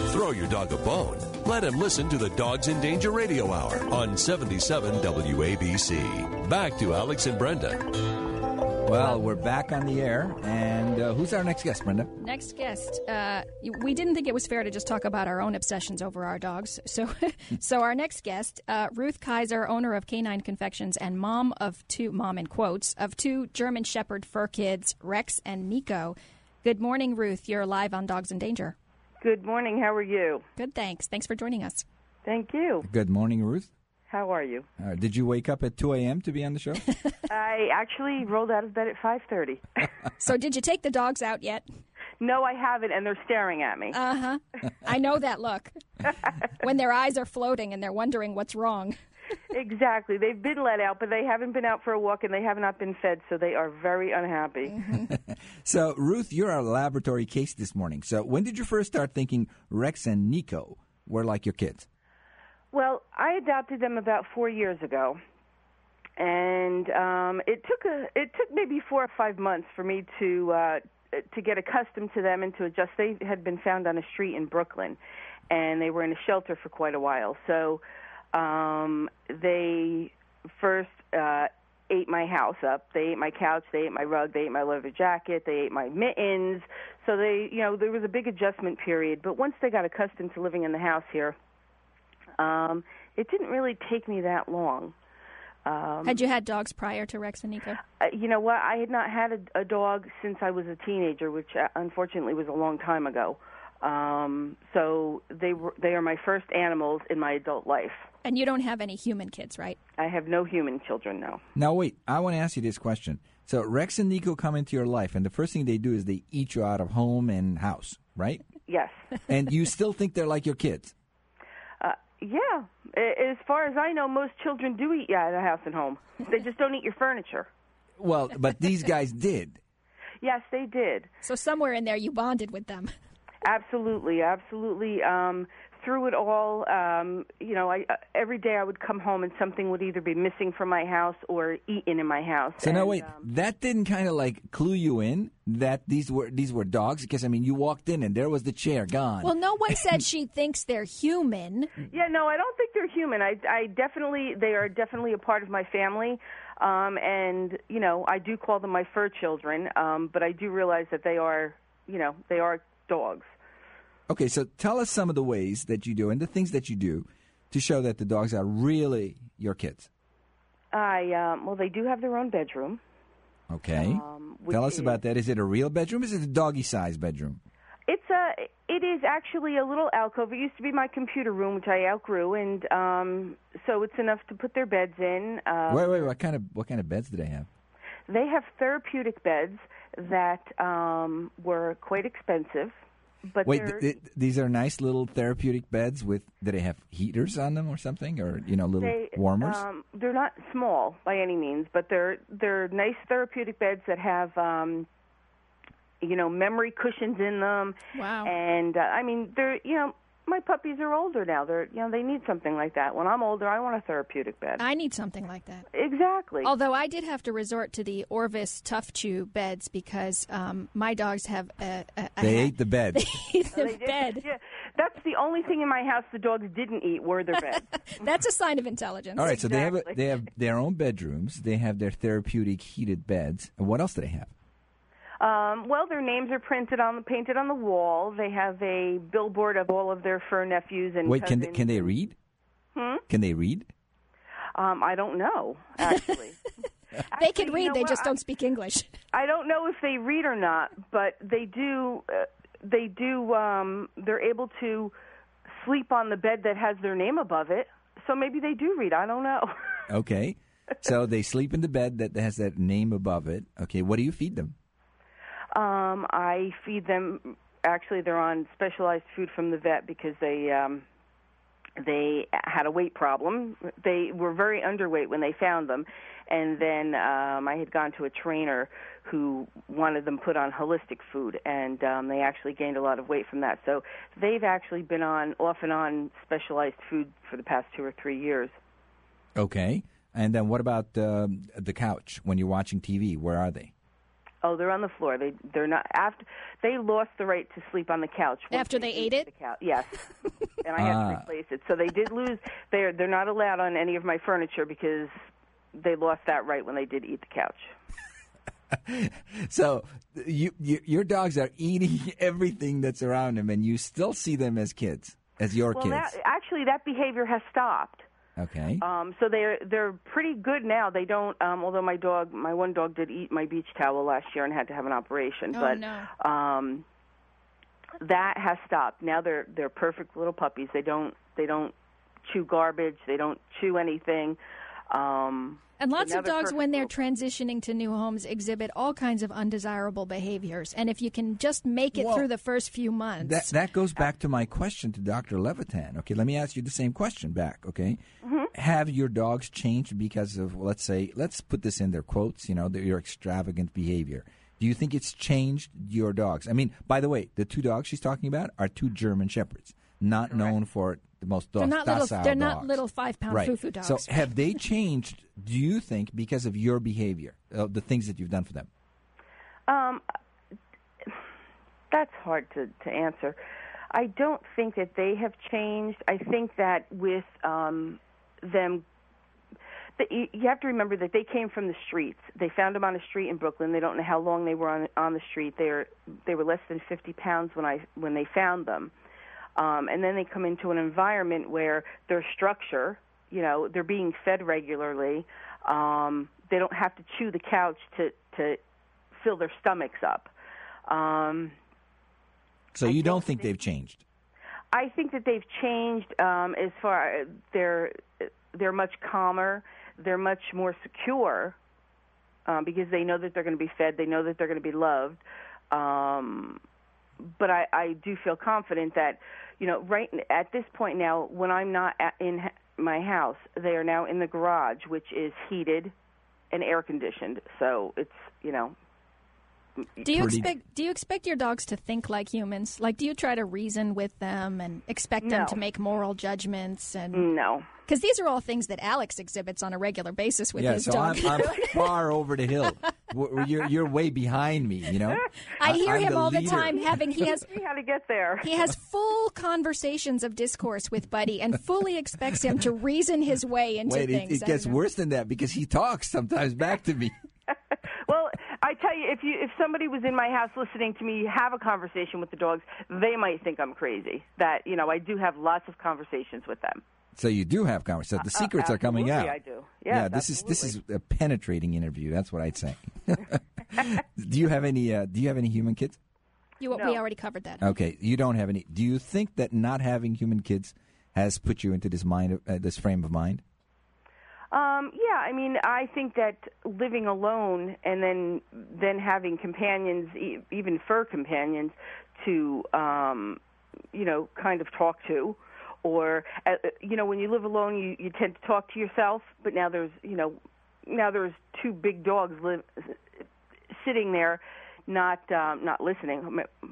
throw your dog a bone, let him listen to the Dogs in Danger Radio Hour on 77 WABC. Back to Alex and Brenda. Well, we're back on the air, and uh, who's our next guest, Brenda? Next guest. Uh, we didn't think it was fair to just talk about our own obsessions over our dogs. So, so our next guest, uh, Ruth Kaiser, owner of Canine Confections and mom of two, mom in quotes, of two German Shepherd fur kids, Rex and Nico. Good morning, Ruth. You're live on Dogs in Danger. Good morning. How are you? Good, thanks. Thanks for joining us. Thank you. Good morning, Ruth. How are you? Uh, did you wake up at 2 a.m. to be on the show? I actually rolled out of bed at 5:30. So, did you take the dogs out yet? no, I haven't, and they're staring at me. Uh huh. I know that look. when their eyes are floating and they're wondering what's wrong. Exactly. They've been let out, but they haven't been out for a walk, and they have not been fed, so they are very unhappy. so, Ruth, you're our laboratory case this morning. So, when did you first start thinking Rex and Nico were like your kids? Well, I adopted them about four years ago, and um, it took a it took maybe four or five months for me to uh, to get accustomed to them and to adjust. They had been found on a street in Brooklyn, and they were in a shelter for quite a while. So um, they first uh, ate my house up. They ate my couch. They ate my rug. They ate my leather jacket. They ate my mittens. So they, you know, there was a big adjustment period. But once they got accustomed to living in the house here, um, it didn't really take me that long. Um, Had you had dogs prior to Rex and Nico? uh, you know what? I had not had a, a dog since I was a teenager, which uh, unfortunately was a long time ago. Um, so they were they are my first animals in my adult life. And you don't have any human kids, right? I have no human children now. Now, wait, I want to ask you this question. So, Rex and Nico come into your life, and the first thing they do is they eat you out of home and house, right? Yes. and you still think they're like your kids? Uh, yeah. As far as I know, most children do eat you out of house and home. They just don't eat your furniture. Well, but these guys did. Yes, they did. So somewhere in there you bonded with them. Absolutely, absolutely. Um, through it all, um, you know, I, uh, every day I would come home and something would either be missing from my house or eaten in my house. So and, now wait, um, that didn't kind of like clue you in that these were these were dogs because I mean you walked in and there was the chair gone. Well, no one said she thinks they're human. Yeah, no, I don't think they're human. I, I definitely, they are definitely a part of my family, um, and you know, I do call them my fur children. Um, but I do realize that they are, you know, they are dogs. Okay, so tell us some of the ways that you do and the things that you do to show that the dogs are really your kids. I, um, well, they do have their own bedroom. Okay, Um, tell us is- about that. Is it a real bedroom? Is it a doggy size bedroom? It's a. It is actually a little alcove. It used to be my computer room, which I outgrew, and um, so it's enough to put their beds in. Um, wait, wait, what kind of what kind of beds do they have? They have therapeutic beds that um, were quite expensive, but Wait, they're, th- th- these are nice little therapeutic beds with. Do they have heaters on them or something, or you know, little they, warmers? Um, they're not small by any means, but they're they're nice therapeutic beds that have. Um, you know, memory cushions in them, Wow. and uh, I mean, they're you know, my puppies are older now. They're you know, they need something like that. When I'm older, I want a therapeutic bed. I need something like that. exactly. Although I did have to resort to the Orvis Tough Chew beds because um, my dogs have a, a, a they ate the bed. ate the They did- bed. Yeah, that's the only thing in my house the dogs didn't eat were their beds. That's a sign of intelligence. All right, so they have a, they have their own bedrooms. They have their therapeutic heated beds. And what else do they have? Um, well, their names are printed on painted on the wall. They have a billboard of all of their fur nephews and Wait, can they, can they read? Hmm? Can they read? Um, I don't know actually. they Actually, can you read, know they what? just don't speak English. I, I don't know if they read or not, but they do. Uh, they do. Um, they're able to sleep on the bed that has their name above it. So maybe they do read. I don't know. Okay. so they sleep in the bed that has that name above it. Okay, what do you feed them? Um, I feed them. Actually, they're on specialized food from the vet because they um, they had a weight problem. They were very underweight when they found them, and then um, I had gone to a trainer who wanted them put on holistic food, and um, they actually gained a lot of weight from that. So they've actually been on off and on specialized food for the past two or three years. Okay. And then what about um the couch when you're watching TV? Where are they? Oh, they're on the floor. They they're not after they lost the right to sleep on the couch After they ate it? The couch, yes, and I had Ah. to replace it. So they did lose. They're they're not allowed on any of my furniture because they lost that right when they did eat the couch. So you, you your dogs are eating everything that's around them, and you still see them as kids, as your Well, kids. that, actually, that behavior has stopped. Okay. Um, so they're they're pretty good now. They don't. Um, although my dog, my one dog, did eat my beach towel last year and had to have an operation. Oh, but no. um, that has stopped. Now they're they're perfect little puppies. They don't they don't chew garbage. They don't chew anything. Um, And lots so of dogs, when they're transitioning to new homes, exhibit all kinds of undesirable behaviors. And if you can just make it Well, through the first few months, That that goes back to my question to Dr. Levitan. Okay, let me ask you the same question back. Okay, Mm-hmm. have your dogs changed because of let's say let's put this in their quotes? You know, their, your extravagant behavior. Do you think it's changed your dogs? I mean, by the way, the two dogs she's talking about are two German shepherds, not known for the most they're not little. They're not little five-pound right. foo-foo dogs. So have they changed? Do you think because of your behavior, uh, the things that you've done for them? Um, that's hard to, to answer. I don't think that they have changed. I think that with um, them, the, you- you have to remember that they came from the streets. They found them on a street in Brooklyn. They don't know how long they were on on the street. They're they were less than 50 pounds when I when they found them, um, and then they come into an environment where their structure, you know, they're being fed regularly. Um, they don't have to chew the couch to to fill their stomachs up. Um, So you don't think they've changed? I think that they've changed um, as far they're they're much calmer, they're much more secure um, because they know that they're going to be fed, they know that they're going to be loved. Um, but I, I do feel confident that you know right at this point now, when I'm not at, in my house, they are now in the garage, which is heated and air conditioned. So it's you know do you pretty- expect do you expect your dogs to think like humans? Like, do you try to reason with them and expect them to make moral judgments? And no. because these are all things that Alex exhibits on a regular basis with yeah, his so dog. I'm, I'm far over the hill. You're you're way behind me. You know. I hear I'm him the all the time having he has how to get there. he has full conversations of discourse with Buddy and fully expects him to reason his way into Wait, it, things. it I gets know. worse than that because he talks sometimes back to me. Well, I tell you, if you if somebody was in my house listening to me have a conversation with the dogs, they might think I'm crazy. That you know, I do have lots of conversations with them. So you do have conversations. So the secrets are coming out. Uh, I do. Yes, this is this is a penetrating interview. That's what I'd say. do you have any? Uh, do you have any human kids? You, We already covered that. Okay, you don't have any. Do you think that not having human kids has put you into this mind, uh, this frame of mind? Um, yeah, I mean, I think that living alone and then then having companions, e- even fur companions, to um, you know, kind of talk to, or uh, you know, when you live alone, you you tend to talk to yourself. But now there's you know, now there's two big dogs live sitting there, not um, not listening.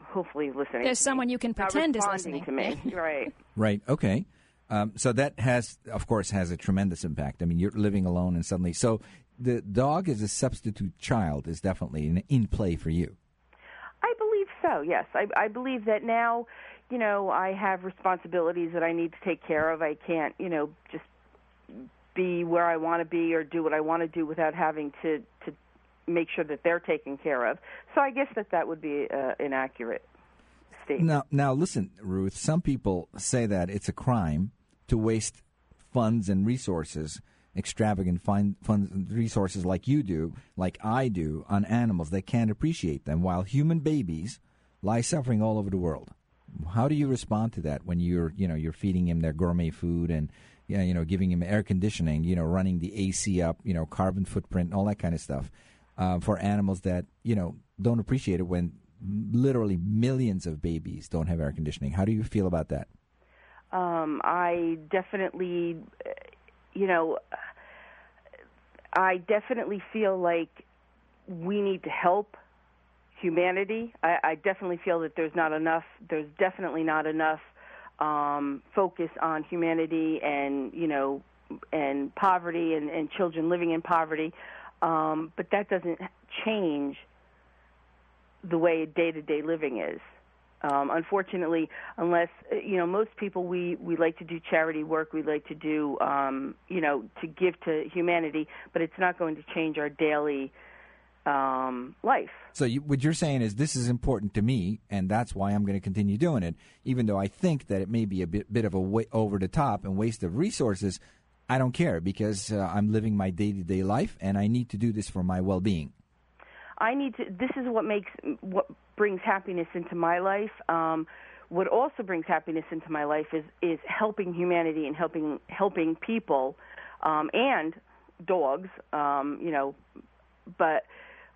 Hopefully, listening. There's to someone me. you can Not pretend is responding listening. to me. right. Right. Okay. Um, so that has, of course, has a tremendous impact. I mean, you're living alone, and suddenly, so the dog as a substitute child is definitely in, in play for you. I believe so. Yes, I, I believe that now. You know, I have responsibilities that I need to take care of. I can't, you know, just be where I want to be or do what I want to do without having to to make sure that they're taken care of. So I guess that that would be uh, an accurate statement. Now, now, listen, Ruth. Some people say that it's a crime to waste funds and resources, extravagant fun, funds and resources like you do, like I do, on animals that can't appreciate them, while human babies lie suffering all over the world. How do you respond to that when you're, you know, you're feeding him their gourmet food and, you know, giving him air conditioning, you know, running the AC up, you know, carbon footprint, all that kind of stuff, uh, for animals that you know don't appreciate it when literally millions of babies don't have air conditioning. How do you feel about that? Um, I definitely, uh, you know, I definitely feel like we need to help humanity. I, I definitely feel that there's not enough. There's definitely not enough um, focus on humanity and you know and poverty and, and children living in poverty. Um, but that doesn't change the way day to day living is. Um, unfortunately, unless you know, most people we we like to do charity work. We like to do um, you know to give to humanity, but it's not going to change our daily um, life. So you, what you're saying is this is important to me, and that's why I'm going to continue doing it, even though I think that it may be a bit, bit of a way over the top and waste of resources. I don't care because uh, I'm living my day to day life, and I need to do this for my well being. I need to. This is what makes what brings happiness into my life. Um, what also brings happiness into my life is is helping humanity and helping helping people um, and dogs. Um, you know, but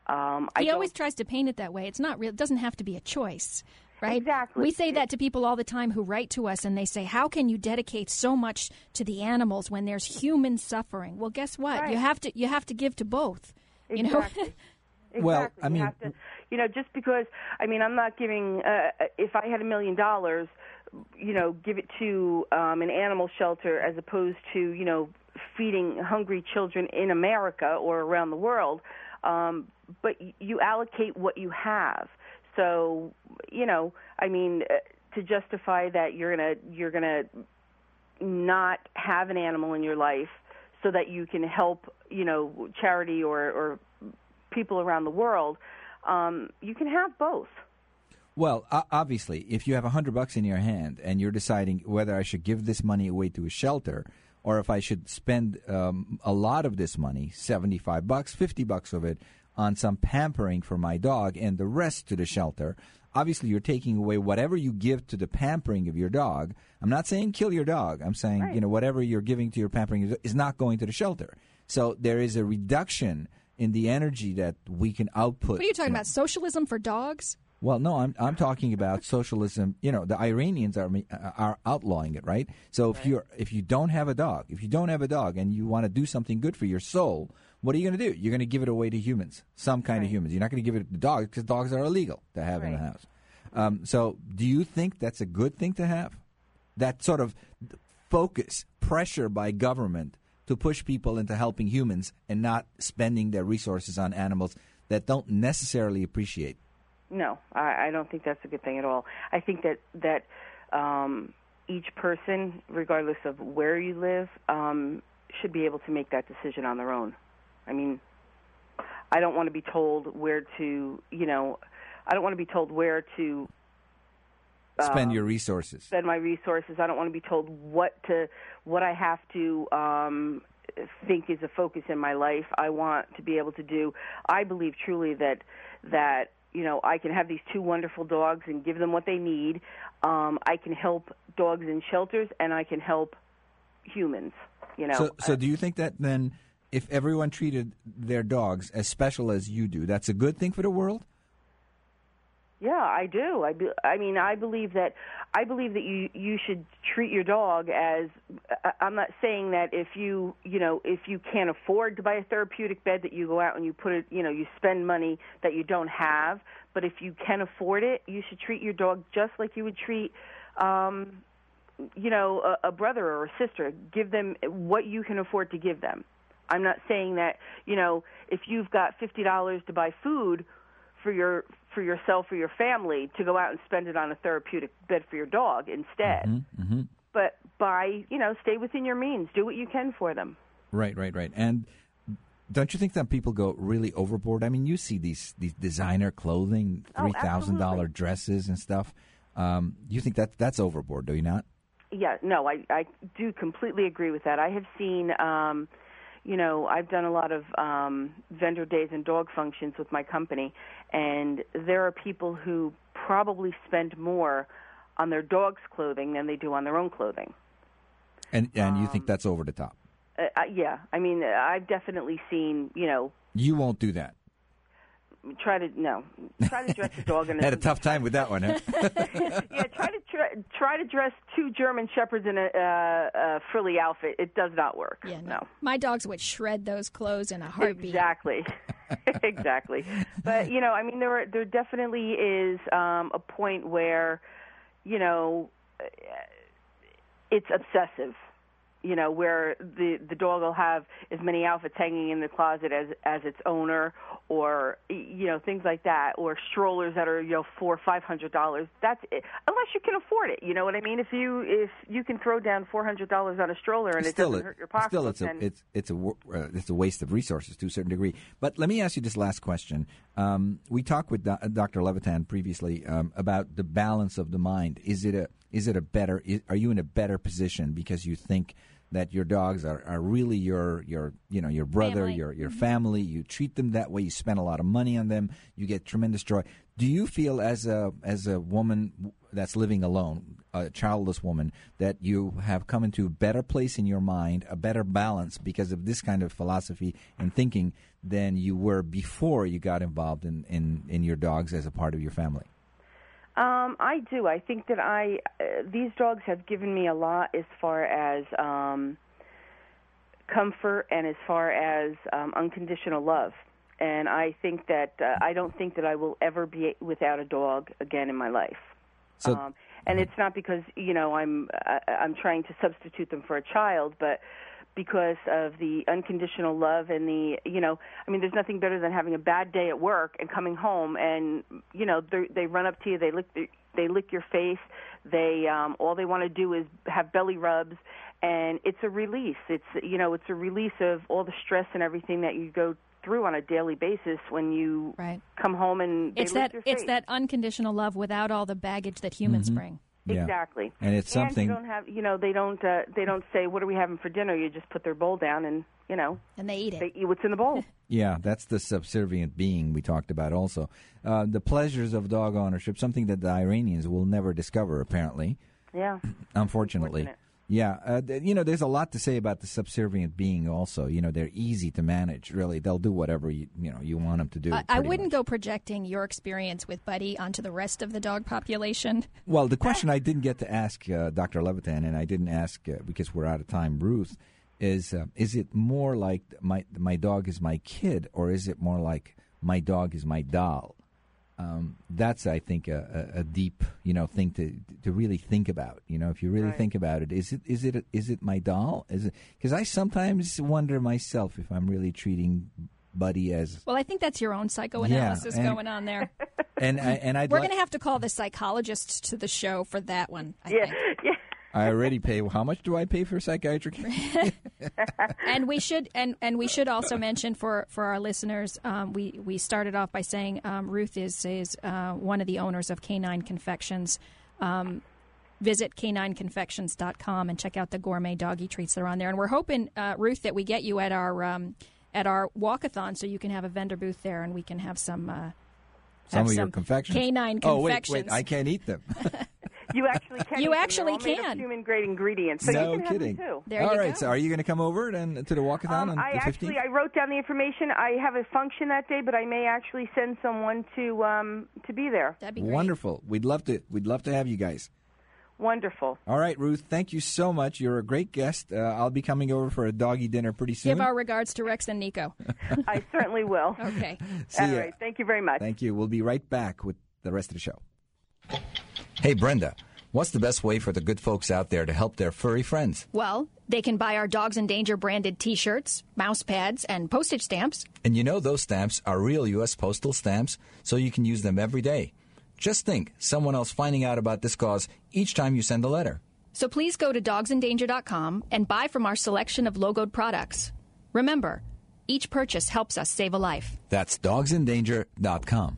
um, he always tries to paint it that way. It's not real. It doesn't have to be a choice. Right? Exactly. We say that to people all the time who write to us and they say, How can you dedicate so much to the animals when there's human suffering? Well guess what? Right. You have to you have to give to both. Exactly. You know? Exactly. Well, I You mean- have to, you know, just because I mean, I'm not giving. Uh, if I had a million dollars, you know, give it to um, an animal shelter as opposed to you know feeding hungry children in America or around the world. Um, but you allocate what you have. So you know, I mean, uh, to justify that you're gonna you're gonna not have an animal in your life so that you can help you know charity or or people around the world um, you can have both Well, obviously, if you have a hundred bucks in your hand and you're deciding whether I should give this money away to a shelter or if I should spend um, a lot of this money, seventy-five bucks, fifty bucks of it, on some pampering for my dog and the rest to the shelter. Obviously, you're taking away whatever you give to the pampering of your dog. I'm not saying kill your dog. I'm saying Right. you know whatever you're giving to your pampering is not going to the shelter. So there is a reduction in the energy that we can output. What are you talking about? Socialism for dogs? Well, no, I'm I'm talking about socialism. You know, the Iranians are are outlawing it, right? So if you're if you don't have a dog, if you don't have a dog, and you want to do something good for your soul, what are you going to do? You're going to give it away to humans, some kind of humans. You're not going to give it to dogs because dogs are illegal to have in the house. Um, so, do you think that's a good thing to have? That sort of focus, pressure by government to push people into helping humans and not spending their resources on animals that don't necessarily appreciate. no I, I don't think that's a good thing at all i think that that um, each person regardless of where you live um, should be able to make that decision on their own i mean i don't want to be told where to you know i don't want to be told where to Spend um, your resources. spend my resources. I don't want to be told what to what I have to um, think is a focus in my life. I want to be able to do. I believe truly that that you know I can have these two wonderful dogs and give them what they need. Um, I can help dogs in shelters, and I can help humans. You know, So, so do you think that then, if everyone treated their dogs as special as you do, that's a good thing for the world? Yeah, I do. I, be, I mean, I believe that I believe that you you should treat your dog as. I- I'm not saying that if you you know if you can't afford to buy a therapeutic bed that you go out and you put it you know you spend money that you don't have. But if you can afford it, you should treat your dog just like you would treat. Um, you know, a, a brother or a sister. Give them what you can afford to give them. I'm not saying that you know if you've got fifty dollars to buy food for your for yourself or your family to go out and spend it on a therapeutic bed for your dog instead. Mm-hmm. But by you know, stay within your means. Do what you can for them. Right, right, right. And don't you think that people go really overboard? I mean, you see these these designer clothing, Oh, three thousand dollar dresses and stuff. Um, you think that that's overboard, do you not? Yeah, no, I I do completely agree with that. I have seen um you know, I've done a lot of um vendor days and dog functions with my company and there are people who probably spend more on their dog's clothing than they do on their own clothing. And and you Um, think that's over the top? Uh, uh, yeah, I mean, I've definitely seen, you know, You won't do that. Try to no, try to dress a dog in a Had a tough time with that one, huh? yeah, try to try, try to dress two German shepherds in a, uh, a frilly outfit. It does not work. Yeah, no. My dogs would shred those clothes in a heartbeat. Exactly. exactly. But you know, I mean, there are, there definitely is um, a point where, you know, it's obsessive. You know, where the the dog will have as many outfits hanging in the closet as as its owner, or you know things like that, or strollers that are you know four or five hundred dollars. That's it. unless you can afford it. You know what I mean? If you if you can throw down four hundred dollars on a stroller and still it doesn't it, hurt your pocket, Still, it's a it's it's a uh, it's a waste of resources to a certain degree. But let me ask you this last question. Um, we talked with Do- Dr. Levitan previously um, about the balance of the mind. Is it a is it a better? Is, are you in a better position because you think that your dogs are, are really your your you know your brother, Family. your your mm-hmm. family? You treat them that way. You spend a lot of money on them. You get tremendous joy. Do you feel as a as a woman that's living alone, a childless woman, that you have come into a better place in your mind, a better balance because of this kind of philosophy and thinking than you were before you got involved in, in, in your dogs as a part of your family? Um, I do. I think that I uh, these dogs have given me a lot as far as um, comfort and as far as um, unconditional love. And I think that uh, I don't think that I will ever be without a dog again in my life. So- um, and it's not because you know I'm I, I'm trying to substitute them for a child, but because of the unconditional love and the you know I mean there's nothing better than having a bad day at work and coming home and you know they they run up to you they lick they lick your face they um all they want to do is have belly rubs and it's a release it's you know it's a release of all the stress and everything that you go through on a daily basis when you Right. come home and they It's lick that your it's that unconditional love without all the baggage that humans bring. Yeah. Exactly. And it's something- you don't have, you know, they don't, uh, they don't say, "What are we having for dinner?" You just put their bowl down, and you know, And they eat it. they eat what's in the bowl. Yeah, that's the subservient being we talked about also. Uh, the pleasures of dog ownership, something that the Iranians will never discover, apparently. yeah. unfortunately. Unfortunate. Yeah, uh, th- you know, there's a lot to say about the subservient being. Also, you know, they're easy to manage. Really, they'll do whatever you you know you want them to do. I, I wouldn't much. go projecting your experience with Buddy onto the rest of the dog population. Well, the question I didn't get to ask uh, Dr. Levitan, and I didn't ask uh, because we're out of time, Ruth, is uh, is it more like my my dog is my kid, or is it more like my dog is my doll? Um, that's, I think, a, a, a deep, you know, thing to to really think about. You know, if you really Right. think about it, is it is it is it my doll? Is it because I sometimes wonder myself if I'm really treating Buddy as Well, I think that's your own psychoanalysis and- going on there. and I, and I'd We're like, going to have to call the psychologist to the show for that one. I Yeah, think. yeah. I already pay. How much do I pay for psychiatric? and we should and, and we should also mention for, for our listeners, um, we we started off by saying um, Ruth is is uh, one of the owners of Canine Confections. Um, visit canineconfections.com and check out the gourmet doggy treats that are on there. And we're hoping, uh, Ruth, that we get you at our um, at our walkathon so you can have a vendor booth there and we can have some. Uh, Some have of your confections. Canine confections. Oh wait, wait! I can't eat them. You actually can. You eat them. actually They're all made of can. Human grade ingredients, so no you can kidding. have them too. There All you right, go. so are you going to come over and to the walkathon Um, on I the 15th? I actually I wrote down the information. I have a function that day, but I may actually send someone to um to be there. That'd be great. Wonderful. We'd love to. We'd love to have you guys. Wonderful. All right, Ruth. Thank you so much. You're a great guest. Uh, I'll be coming over for a doggy dinner pretty soon. Give our regards to Rex and Nico. I certainly will. Okay. See All ya. right. Thank you very much. Thank you. We'll be right back with the rest of the show. Hey, Brenda. What's the best way for the good folks out there to help their furry friends? Well, they can buy our Dogs in Danger branded t shirts, mouse pads, and postage stamps. And you know those stamps are real U.S. postal stamps, so you can use them every day. Just think, someone else finding out about this cause each time you send a letter. So please go to dogsindanger.com and buy from our selection of logoed products. Remember, each purchase helps us save a life. That's dogsindanger.com.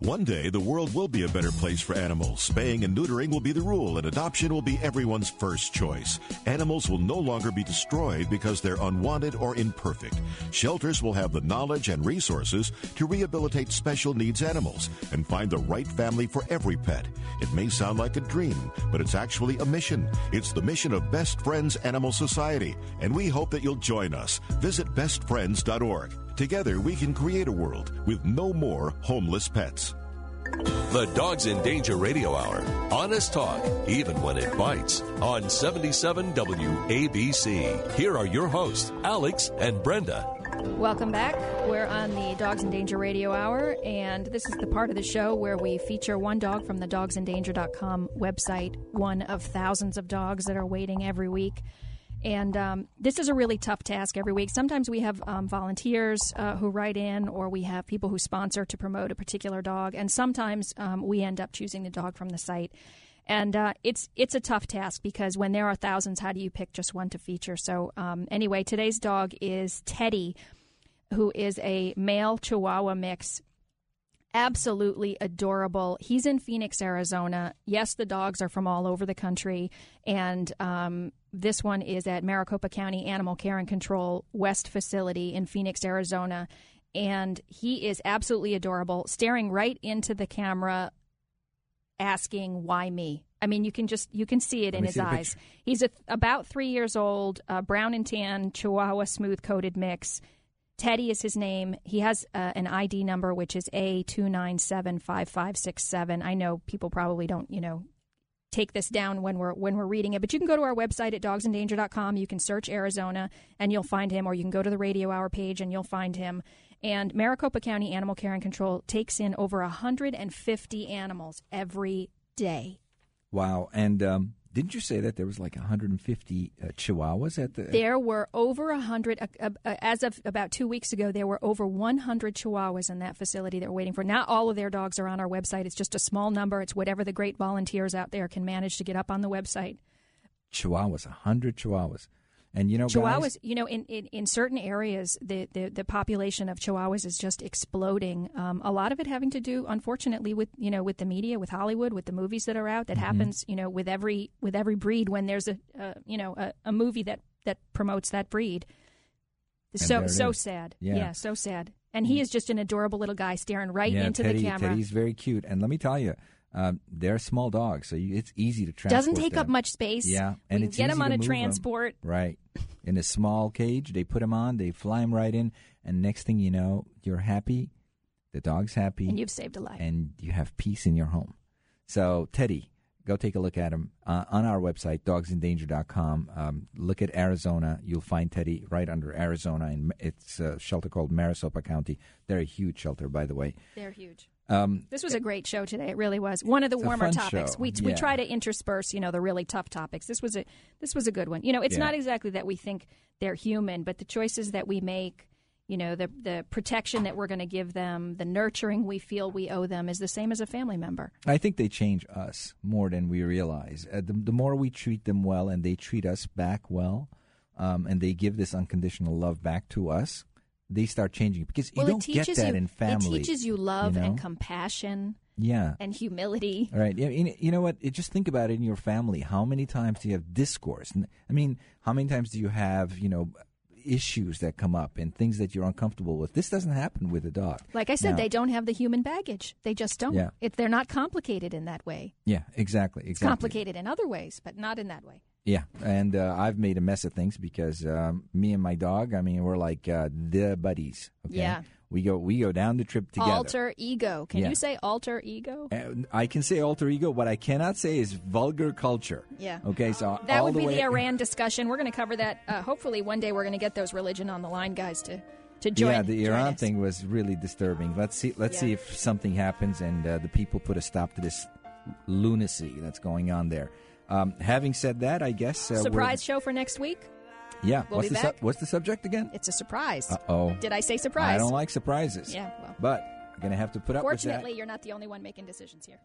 One day, the world will be a better place for animals. Spaying and neutering will be the rule, and adoption will be everyone's first choice. Animals will no longer be destroyed because they're unwanted or imperfect. Shelters will have the knowledge and resources to rehabilitate special needs animals and find the right family for every pet. It may sound like a dream, but it's actually a mission. It's the mission of Best Friends Animal Society, and we hope that you'll join us. Visit bestfriends.org. Together, we can create a world with no more homeless pets. The Dogs in Danger Radio Hour. Honest talk, even when it bites. On 77 WABC. Here are your hosts, Alex and Brenda. Welcome back. We're on the Dogs in Danger Radio Hour, and this is the part of the show where we feature one dog from the dogsindanger.com website, one of thousands of dogs that are waiting every week. And um, this is a really tough task every week. Sometimes we have um, volunteers uh, who write in, or we have people who sponsor to promote a particular dog. And sometimes um, we end up choosing the dog from the site. And uh, it's it's a tough task because when there are thousands, how do you pick just one to feature? So um, anyway, today's dog is Teddy, who is a male Chihuahua mix absolutely adorable. He's in Phoenix, Arizona. Yes, the dogs are from all over the country, and um, this one is at Maricopa County Animal Care and Control West Facility in Phoenix, Arizona. And he is absolutely adorable, staring right into the camera, asking, "Why me?" I mean, you can just you can see it Let in his eyes. picture. He's a, about three years old, uh, brown and tan Chihuahua smooth coated mix. Teddy is his name. He has uh, an ID number, which is A two nine seven five five six seven. I know people probably don't, you know, take this down when we're when we're reading it, but you can go to our website at dogsindanger.com. You can search Arizona and you'll find him, or you can go to the Radio Hour page and you'll find him. And Maricopa County Animal Care and Control takes in over 150 animals every day. Wow. And um, didn't you say that there was like 150 uh, Chihuahuas at the? There were over 100, uh, uh, uh, as of about two weeks ago, there were over 100 Chihuahuas in that facility that were waiting for. Not all of their dogs are on our website. It's just a small number. It's whatever the great volunteers out there can manage to get up on the website. Chihuahuas, 100 Chihuahuas. And you know, Chihuahuas, guys, you know, in, in, in certain areas, the, the, the population of Chihuahuas is just exploding. Um, a lot of it having to do, unfortunately, with you know, with the media, with Hollywood, with the movies that are out. That Mm-hmm. happens, you know, with every with every breed. When there's a, uh, you know, a, a movie that that promotes that breed, And so so is. sad. Yeah. so sad. And he is just an adorable little guy staring right yeah, into Teddy, the camera. Teddy's very cute. And let me tell you, um, they're small dogs, so you, it's easy to transport Doesn't take them. up much space. Yeah, and can it's get him on a transport. Right. In a small cage, they put them on, they fly them right in, and next thing you know, you're happy, the dog's happy, And you've saved a life. and you have peace in your home. So, Teddy, go take a look at him uh, on our website, dogsindanger.com. Um, look at Arizona. You'll find Teddy right under Arizona, and it's a shelter called Maricopa County. They're a huge shelter, by the way. They're huge. Um, This was a great show today. It really was one of the warmer topics. show. We we try to intersperse, you know, the really tough topics. This was a this was a good one. You know, it's Yeah. not exactly that we think they're human, but the choices that we make, you know, the the protection that we're going to give them, the nurturing we feel we owe them, is the same as a family member. I think they change us more than we realize. Uh, the, the more we treat them well and they treat us back well, um, and they give this unconditional love back to us, they start changing. Because you well, don't it teaches get that you in family. it teaches you love you know? and compassion Yeah. and humility. All right. Yeah, You you know what? It, just think about it in your family. How many times do you have discourse? i mean, how many times do you have, you know, issues that come up and things that you're uncomfortable with? This doesn't happen with a dog. Like I said, Now- they don't have the human baggage. They just don't. Yeah. It, they're not complicated in that way. Yeah, exactly. Exactly. It's complicated in other ways, but not in that way. Yeah, and uh, I've made a mess of things because um, me and my dog. I mean, we're like uh, the buddies. Okay? Yeah. We go we go down the trip together. Alter ego. Can Yeah. you say alter ego? Uh, I can say alter ego. What I cannot say is vulgar culture. Yeah. Okay, so That would the be way, the Iran discussion. We're going to cover that. Uh, hopefully, one day we're going to get those religion on the line guys to to join. yeah, the Iran thing was really disturbing. Let's see. Let's Yeah. see if something happens and uh, the people put a stop to this lunacy that's going on there. Um, having said that, I guess uh, Surprise show for next week. Yeah. We'll what's the back. what's the subject again? It's a surprise. Uh oh. Did I say surprise? I don't like surprises. Yeah, well. But I'm gonna have to put up with that. Fortunately, you're not the only one making decisions here.